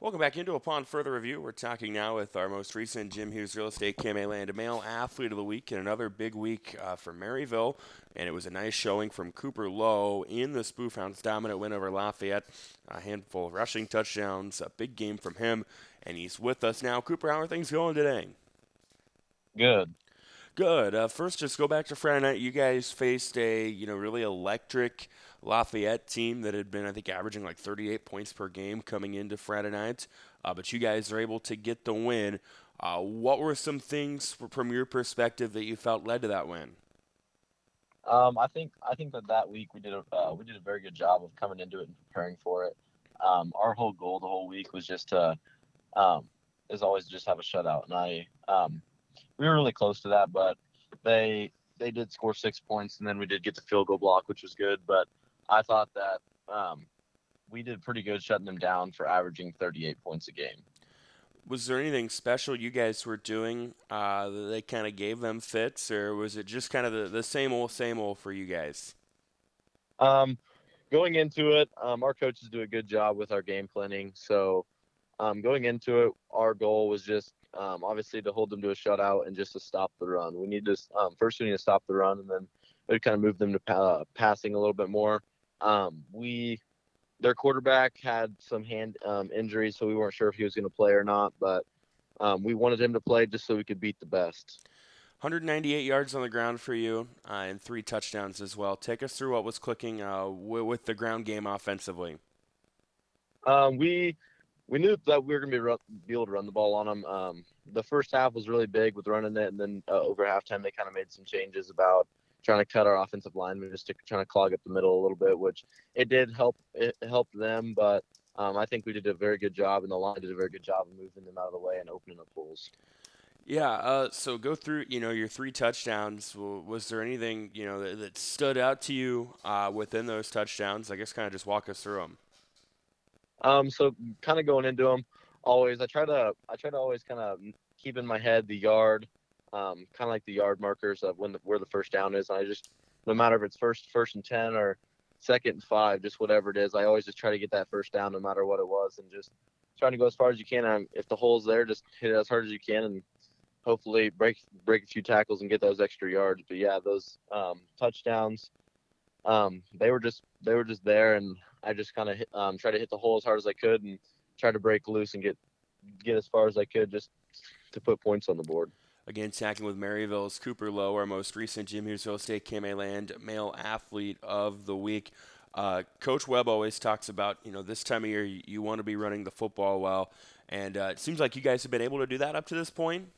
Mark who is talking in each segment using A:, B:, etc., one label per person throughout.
A: Welcome back into Upon Further Review. We're talking now with our most recent Jim Hughes Real Estate KMA Land Male Athlete of the Week and another big week uh, for Maryville. And it was a nice showing from Cooper Loe in the Spoof Hounds' dominant win over Lafayette. A handful of rushing touchdowns, a big game from him. And he's with us now. Cooper, how are things going today?
B: Good.
A: Good. Uh, first, just go back to Friday night. You guys faced a you know really electric Lafayette team that had been I think averaging like 38 points per game coming into Friday night, uh, but you guys are able to get the win. Uh, what were some things from your perspective that you felt led to that win?
B: Um, I think I think that that week we did a uh, we did a very good job of coming into it and preparing for it. Um, our whole goal the whole week was just to, um, is always just have a shutout, and I um, we were really close to that, but they they did score six points, and then we did get the field goal block, which was good. But I thought that um, we did pretty good shutting them down for averaging 38 points a game.
A: Was there anything special you guys were doing uh, that they kind of gave them fits, or was it just kind of the, the same old, same old for you guys?
B: Um, going into it, um, our coaches do a good job with our game planning. So um, going into it, our goal was just um, obviously to hold them to a shutout and just to stop the run. We need to um, first we need to stop the run, and then we kind of move them to pa- passing a little bit more. Um, we their quarterback had some hand um, injuries, so we weren't sure if he was going to play or not. But um, we wanted him to play just so we could beat the best.
A: 198 yards on the ground for you uh, and three touchdowns as well. Take us through what was clicking uh, w- with the ground game offensively.
B: Um, we we knew that we were going to be, run, be able to run the ball on them. Um, the first half was really big with running it, and then uh, over halftime they kind of made some changes about trying to cut our offensive linemen, just to, trying to clog up the middle a little bit, which it did help. It helped them, but um, I think we did a very good job, and the line did a very good job of moving them out of the way and opening up holes.
A: Yeah. Uh, so go through, you know, your three touchdowns. Was there anything, you know, that, that stood out to you uh, within those touchdowns? I guess kind of just walk us through them.
B: Um, so kind of going into them, always I try to I try to always kind of keep in my head the yard, um, kind of like the yard markers of when the, where the first down is. And I just no matter if it's first first and ten or second and five, just whatever it is, I always just try to get that first down no matter what it was, and just trying to go as far as you can. And if the hole's there, just hit it as hard as you can, and hopefully break break a few tackles and get those extra yards. But yeah, those um, touchdowns, um, they were just they were just there, and I just kind of um, tried to hit the hole as hard as I could and try to break loose and get get as far as I could just to put points on the board.
A: Again, tacking with Maryville's Cooper Loe, our most recent Jim Hughes Real Estate KMA Land Male Athlete of the Week. Uh, Coach Webb always talks about, you know, this time of year you, you want to be running the football well, and uh, it seems like you guys have been able to do that up to this point.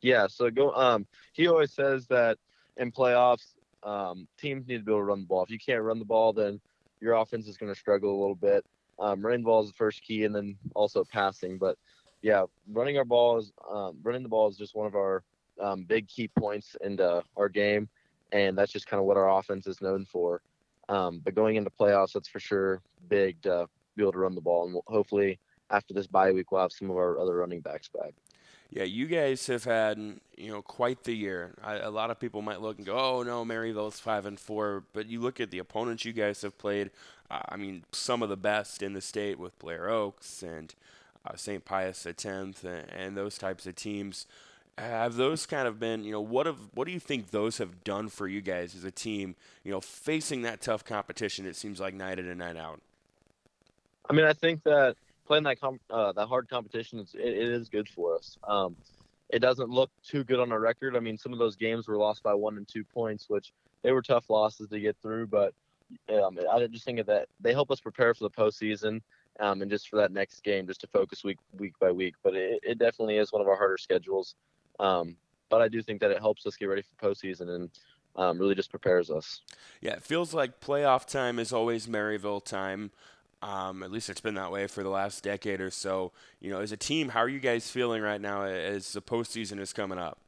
B: Yeah, so go. Um, he always says that in playoffs, um, teams need to be able to run the ball. If you can't run the ball, then your offense is going to struggle a little bit. Um, running the ball is the first key, and then also passing. But yeah, running our ball is um, running the ball is just one of our um, big key points into our game, and that's just kind of what our offense is known for. Um, but going into playoffs, that's for sure big to be able to run the ball, and we'll, hopefully after this bye week, we'll have some of our other running backs back.
A: Yeah, you guys have had you know quite the year. I, a lot of people might look and go, "Oh no, Maryville's five and four," but you look at the opponents you guys have played. Uh, I mean, some of the best in the state with Blair Oaks and uh, St. Pius X and, and those types of teams. Have those kind of been, you know, what have what do you think those have done for you guys as a team? You know, facing that tough competition, it seems like night in and night out.
B: I mean, I think that playing that uh, that hard competition, it, it is good for us. Um, it doesn't look too good on our record. I mean, some of those games were lost by one and two points, which they were tough losses to get through. But um, I just think that they help us prepare for the postseason um, and just for that next game, just to focus week week by week. But it, it definitely is one of our harder schedules. Um, but I do think that it helps us get ready for postseason and um, really just prepares us.
A: Yeah, it feels like playoff time is always Maryville time. Um, at least it's been that way for the last decade or so. You know, as a team, how are you guys feeling right now as the postseason is coming up?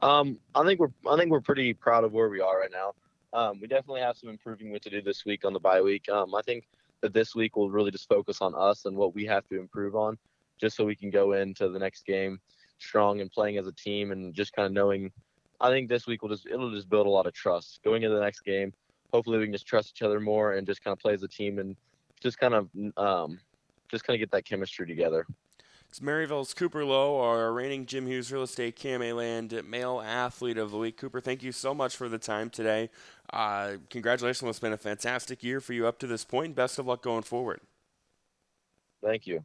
B: Um, I think we're I think we're pretty proud of where we are right now. Um, we definitely have some improving to do this week on the bye week. Um, I think that this week will really just focus on us and what we have to improve on, just so we can go into the next game strong and playing as a team and just kind of knowing. I think this week will just it'll just build a lot of trust going into the next game hopefully we can just trust each other more and just kind of play as a team and just kind of um, just kind of get that chemistry together.
A: It's Maryville's Cooper Loe, our reigning Jim Hughes Real Estate KMA Land Male Athlete of the Week. Cooper, thank you so much for the time today. Uh, congratulations. It's been a fantastic year for you up to this point. Best of luck going forward.
B: Thank you.